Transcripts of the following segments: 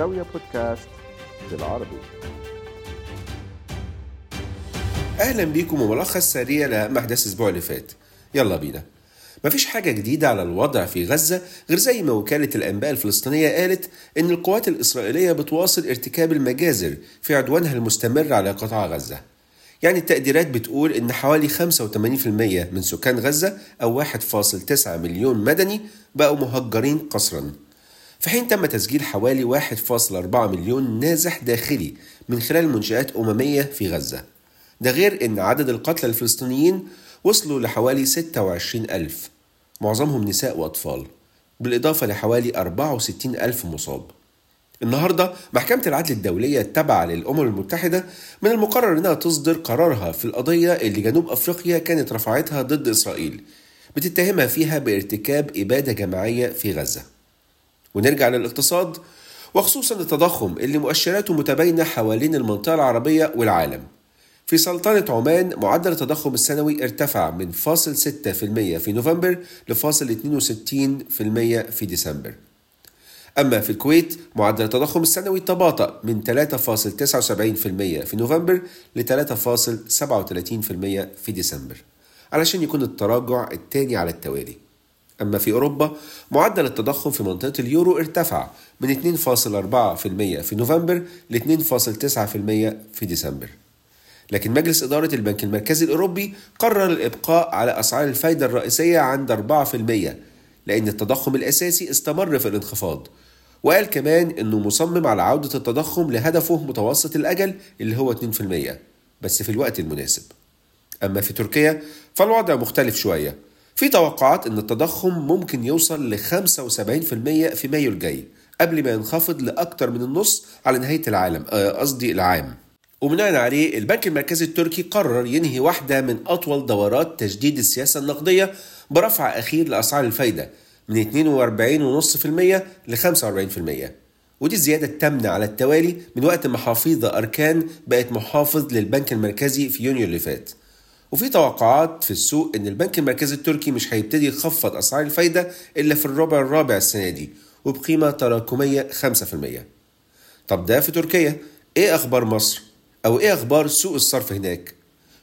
زاوية بودكاست بالعربي أهلا بيكم وملخص سريع لاهم احداث الأسبوع اللي فات يلا بينا مفيش حاجة جديدة على الوضع في غزة غير زي ما وكالة الأنباء الفلسطينية قالت إن القوات الإسرائيلية بتواصل ارتكاب المجازر في عدوانها المستمر على قطاع غزة. يعني التقديرات بتقول إن حوالي 85% من سكان غزة أو 1.9 مليون مدني بقوا مهجرين قسرا. في حين تم تسجيل حوالي 1.4 مليون نازح داخلي من خلال منشآت أممية في غزة. ده غير إن عدد القتلى الفلسطينيين وصلوا لحوالي 26 ألف. معظمهم نساء وأطفال بالإضافة لحوالي 64 ألف مصاب. النهاردة محكمة العدل الدولية التابعة للأمم المتحدة من المقرر أنها تصدر قرارها في القضية اللي جنوب أفريقيا كانت رفعتها ضد إسرائيل بتتهمها فيها بارتكاب إبادة جماعية في غزة. ونرجع للاقتصاد وخصوصا التضخم اللي مؤشراته متباينة حوالين المنطقة العربية والعالم. في سلطنة عمان معدل التضخم السنوي ارتفع من فاصل 6% في نوفمبر لفاصل 62% في ديسمبر. أما في الكويت معدل التضخم السنوي تباطأ من 3.79% في نوفمبر ل 3.37% في ديسمبر. علشان يكون التراجع الثاني على التوالي. أما في أوروبا معدل التضخم في منطقة اليورو ارتفع من 2.4% في نوفمبر ل 2.9% في ديسمبر. لكن مجلس إدارة البنك المركزي الأوروبي قرر الإبقاء على أسعار الفايدة الرئيسية عند 4% لأن التضخم الأساسي استمر في الانخفاض. وقال كمان أنه مصمم على عودة التضخم لهدفه متوسط الأجل اللي هو 2% بس في الوقت المناسب. أما في تركيا فالوضع مختلف شوية. في توقعات أن التضخم ممكن يوصل ل 75% في مايو الجاي قبل ما ينخفض لأكثر من النص على نهاية العالم قصدي العام. وبناء عليه البنك المركزي التركي قرر ينهي واحدة من أطول دورات تجديد السياسة النقدية برفع أخير لأسعار الفايدة من 42.5% ل 45% ودي الزيادة التامنة على التوالي من وقت ما حفيظة أركان بقت محافظ للبنك المركزي في يونيو اللي فات. وفي توقعات في السوق إن البنك المركزي التركي مش هيبتدي يخفض أسعار الفايدة إلا في الربع الرابع السنة دي وبقيمة تراكمية 5%. طب ده في تركيا، إيه أخبار مصر؟ أو إيه أخبار سوق الصرف هناك؟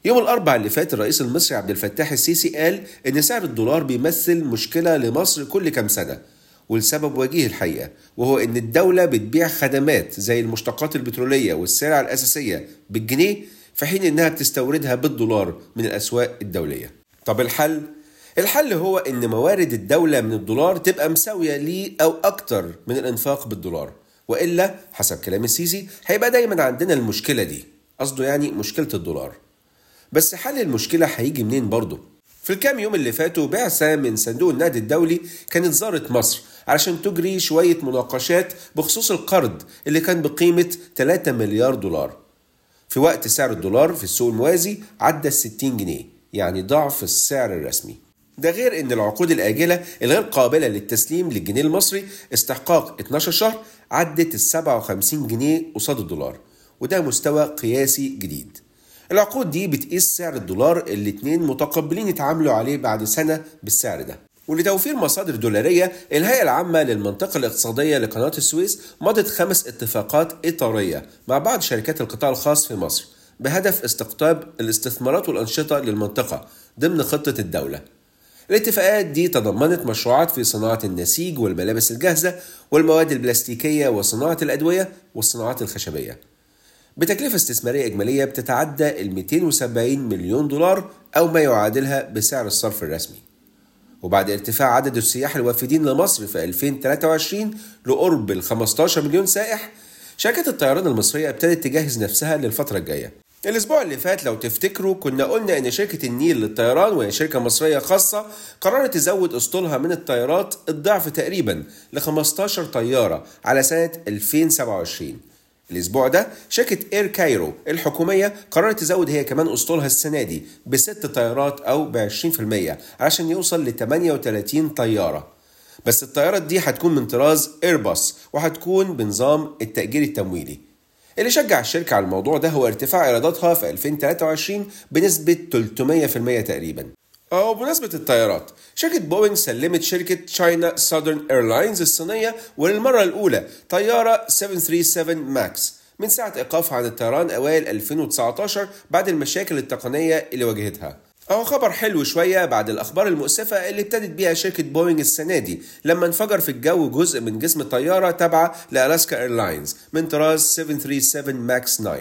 يوم الأربعاء اللي فات الرئيس المصري عبد الفتاح السيسي قال إن سعر الدولار بيمثل مشكلة لمصر كل كام سنة والسبب وجيه الحقيقة وهو إن الدولة بتبيع خدمات زي المشتقات البترولية والسلع الأساسية بالجنيه في حين إنها بتستوردها بالدولار من الأسواق الدولية. طب الحل؟ الحل هو إن موارد الدولة من الدولار تبقى مساوية ليه أو أكتر من الإنفاق بالدولار. وإلا حسب كلام السيسي هيبقى دايما عندنا المشكلة دي قصده يعني مشكلة الدولار بس حل المشكلة هيجي منين برضه في الكام يوم اللي فاتوا بعثة من صندوق النقد الدولي كانت زارت مصر علشان تجري شوية مناقشات بخصوص القرض اللي كان بقيمة 3 مليار دولار في وقت سعر الدولار في السوق الموازي عدى ال 60 جنيه يعني ضعف السعر الرسمي. ده غير إن العقود الآجلة الغير قابلة للتسليم للجنيه المصري استحقاق 12 شهر عدت ال 57 جنيه قصاد الدولار وده مستوى قياسي جديد. العقود دي بتقيس سعر الدولار اللي اتنين متقبلين يتعاملوا عليه بعد سنة بالسعر ده. ولتوفير مصادر دولارية الهيئة العامة للمنطقة الاقتصادية لقناة السويس مضت خمس اتفاقات إطارية مع بعض شركات القطاع الخاص في مصر بهدف استقطاب الاستثمارات والأنشطة للمنطقة ضمن خطة الدولة. الاتفاقات دي تضمنت مشروعات في صناعة النسيج والملابس الجاهزة والمواد البلاستيكية وصناعة الأدوية والصناعات الخشبية. بتكلفة استثمارية إجمالية بتتعدى ال 270 مليون دولار أو ما يعادلها بسعر الصرف الرسمي. وبعد ارتفاع عدد السياح الوافدين لمصر في 2023 لقرب ال 15 مليون سائح شركات الطيران المصرية ابتدت تجهز نفسها للفترة الجاية. الأسبوع اللي فات لو تفتكروا كنا قلنا إن شركة النيل للطيران وهي شركة مصرية خاصة قررت تزود أسطولها من الطيارات الضعف تقريبا ل 15 طيارة على سنة 2027 الأسبوع ده شركة إير كايرو الحكومية قررت تزود هي كمان أسطولها السنة دي بست طيارات أو ب 20% عشان يوصل ل 38 طيارة. بس الطيارات دي هتكون من طراز ايرباص وهتكون بنظام التأجير التمويلي. اللي شجع الشركة على الموضوع ده هو ارتفاع إيراداتها في 2023 بنسبة 300% تقريبا. آه بمناسبة الطيارات شركة بوينغ سلمت شركة China Southern Airlines الصينية وللمرة الأولى طيارة 737 Max من ساعة إيقافها عن الطيران أوائل 2019 بعد المشاكل التقنية اللي واجهتها. أهو خبر حلو شوية بعد الأخبار المؤسفة اللي ابتدت بيها شركة بوينغ السنة دي لما انفجر في الجو جزء من جسم الطيارة تابعة ل Alaska Airlines من طراز 737 Max 9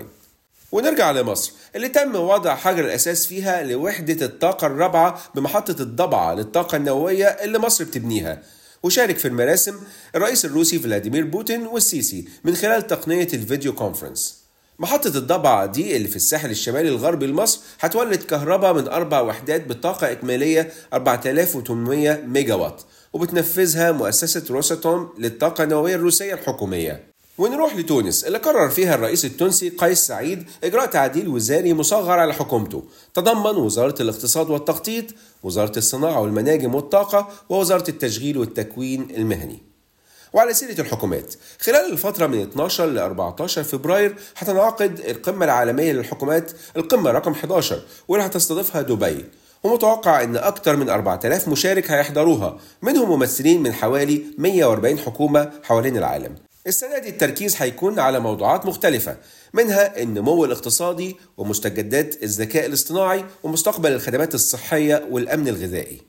ونرجع لمصر اللي تم وضع حجر الأساس فيها لوحدة الطاقة الرابعة بمحطة الضبعة للطاقة النووية اللي مصر بتبنيها. وشارك في المراسم الرئيس الروسي فلاديمير بوتين والسيسي من خلال تقنية ال video conference. محطة الضبعة دي اللي في الساحل الشمالي الغربي لمصر هتولد كهرباء من أربع وحدات بطاقة إجمالية 4800 ميجا وات وبتنفذها مؤسسة روساتوم للطاقة النووية الروسية الحكومية. ونروح لتونس اللي قرر فيها الرئيس التونسي قيس سعيد إجراء تعديل وزاري مصغر على حكومته. تضمن وزارة الاقتصاد والتخطيط وزارة الصناعة والمناجم والطاقة ووزارة التشغيل والتكوين المهني. وعلى سيرة الحكومات خلال الفترة من 12 ل 14 فبراير هتنعقد القمة العالمية للحكومات القمة رقم 11 واللي هتستضيفها دبي. ومتوقع إن أكثر من 4000 مشارك هيحضروها منهم ممثلين من حوالي 140 حكومة حوالين العالم. السنة دي التركيز هيكون على موضوعات مختلفة منها النمو الاقتصادي ومستجدات الذكاء الاصطناعي ومستقبل الخدمات الصحية والأمن الغذائي.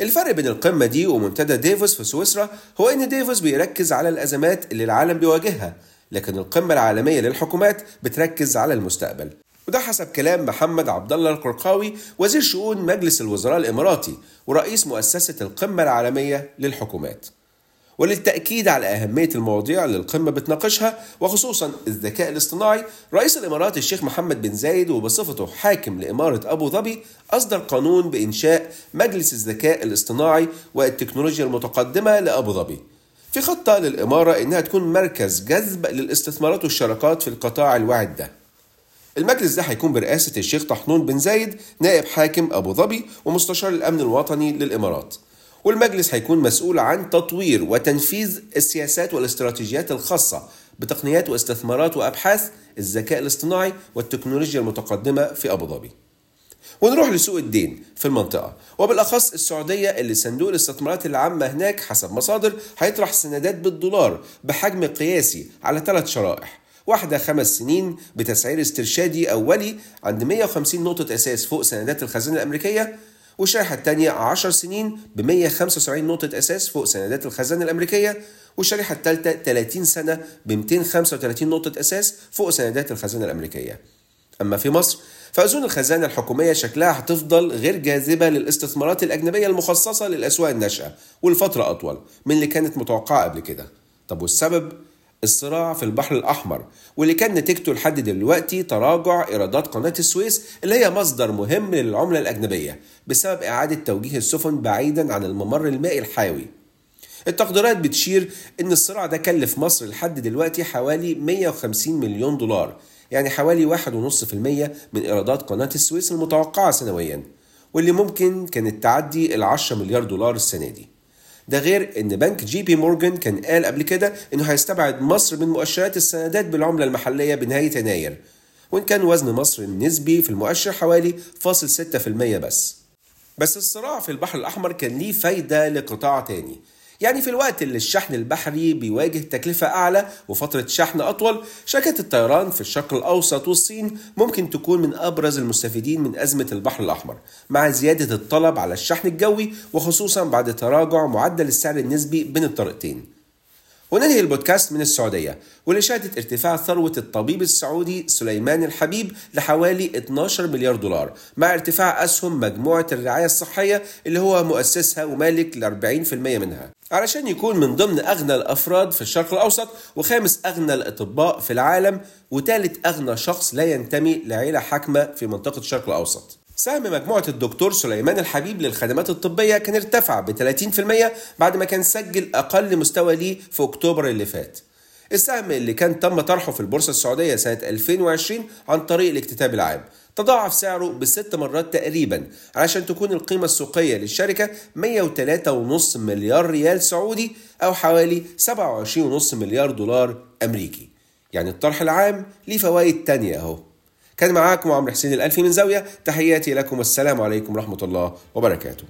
الفرق بين القمة دي ومنتدى ديفوس في سويسرا هو إن ديفوس بيركز على الأزمات اللي العالم بيواجهها لكن القمة العالمية للحكومات بتركز على المستقبل. وده حسب كلام محمد عبد الله القرقاوي وزير شؤون مجلس الوزراء الإماراتي ورئيس مؤسسة القمة العالمية للحكومات. وللتأكيد على أهمية المواضيع اللي القمة بتناقشها وخصوصا الذكاء الاصطناعي. رئيس الإمارات الشيخ محمد بن زايد وبصفته حاكم لإمارة أبو ظبي أصدر قانون بإنشاء مجلس الذكاء الاصطناعي والتكنولوجيا المتقدمة لأبو ظبي. في خطة للإمارة إنها تكون مركز جذب للاستثمارات والشراكات في القطاع الواعد ده المجلس ده هيكون برئاسة الشيخ طحنون بن زايد نائب حاكم أبو ظبي ومستشار الأمن الوطني للإمارات. والمجلس هيكون مسؤول عن تطوير وتنفيذ السياسات والاستراتيجيات الخاصة بتقنيات واستثمارات وأبحاث الذكاء الاصطناعي والتكنولوجيا المتقدمة في أبو ظبي. ونروح لسوق الدين في المنطقة. وبالأخص السعودية اللي صندوق الاستثمارات العامة هناك حسب مصادر هيطرح سندات بالدولار بحجم قياسي على ثلاث شرائح. واحدة خمس سنين بتسعير استرشادي أولي عند 150 نقطة أساس فوق سندات الخزانة الأمريكية والشريحة الثانية 10 سنين ب 175 نقطة أساس فوق سندات الخزانة الأمريكية والشريحة الثالثة 30 سنة ب 235 نقطة أساس فوق سندات الخزانة الأمريكية أما في مصر فأذون الخزانة الحكومية شكلها هتفضل غير جاذبة للاستثمارات الأجنبية المخصصة للأسواق الناشئة والفترة أطول من اللي كانت متوقعة قبل كده طب والسبب؟ الصراع في البحر الأحمر واللي كان نتيجته لحد دلوقتي تراجع إيرادات قناة السويس اللي هي مصدر مهم للعملة الأجنبية بسبب إعادة توجيه السفن بعيدا عن الممر المائي الحيوي. التقديرات بتشير إن الصراع ده كلف مصر لحد دلوقتي حوالي 150 مليون دولار يعني حوالي 1.5% من إيرادات قناة السويس المتوقعة سنويا واللي ممكن كانت تعدي ال 10 مليار دولار السنة دي. ده غير إن بنك جي بي مورجان كان قال قبل كده إنه هيستبعد مصر من مؤشرات السندات بالعملة المحلية بنهاية يناير وإن كان وزن مصر النسبي في المؤشر حوالي فاصل 6% بس. بس الصراع في البحر الأحمر كان ليه فايدة لقطاع تاني. يعني في الوقت اللي الشحن البحري بيواجه تكلفة أعلى وفترة شحن أطول شركات الطيران في الشرق الأوسط والصين ممكن تكون من أبرز المستفيدين من أزمة البحر الأحمر مع زيادة الطلب على الشحن الجوي وخصوصا بعد تراجع معدل السعر النسبي بين الطريقتين. وننهي البودكاست من السعودية شهدت ارتفاع ثروة الطبيب السعودي سليمان الحبيب لحوالي 12 مليار دولار مع ارتفاع أسهم مجموعة الرعاية الصحية اللي هو مؤسسها ومالك ل 40% منها. علشان يكون من ضمن أغنى الأفراد في الشرق الأوسط وخامس أغنى الأطباء في العالم وثالث أغنى شخص لا ينتمي لعيلة حاكمة في منطقة الشرق الأوسط. سهم مجموعة الدكتور سليمان الحبيب للخدمات الطبية كان ارتفع ب 30% بعد ما كان سجل أقل مستوى ليه في أكتوبر اللي فات. السهم اللي كان تم طرحه في البورصة السعودية سنة 2020 عن طريق الاكتتاب العام. تضاعف سعره بست مرات تقريبا علشان تكون القيمة السوقية للشركة 103.5 مليار ريال سعودي أو حوالي 27.5 مليار دولار أمريكي. يعني الطرح العام ليه فوائد تانية أهو. كان معاكم عمرو حسين الألفي من زاوية تحياتي لكم والسلام عليكم ورحمة الله وبركاته.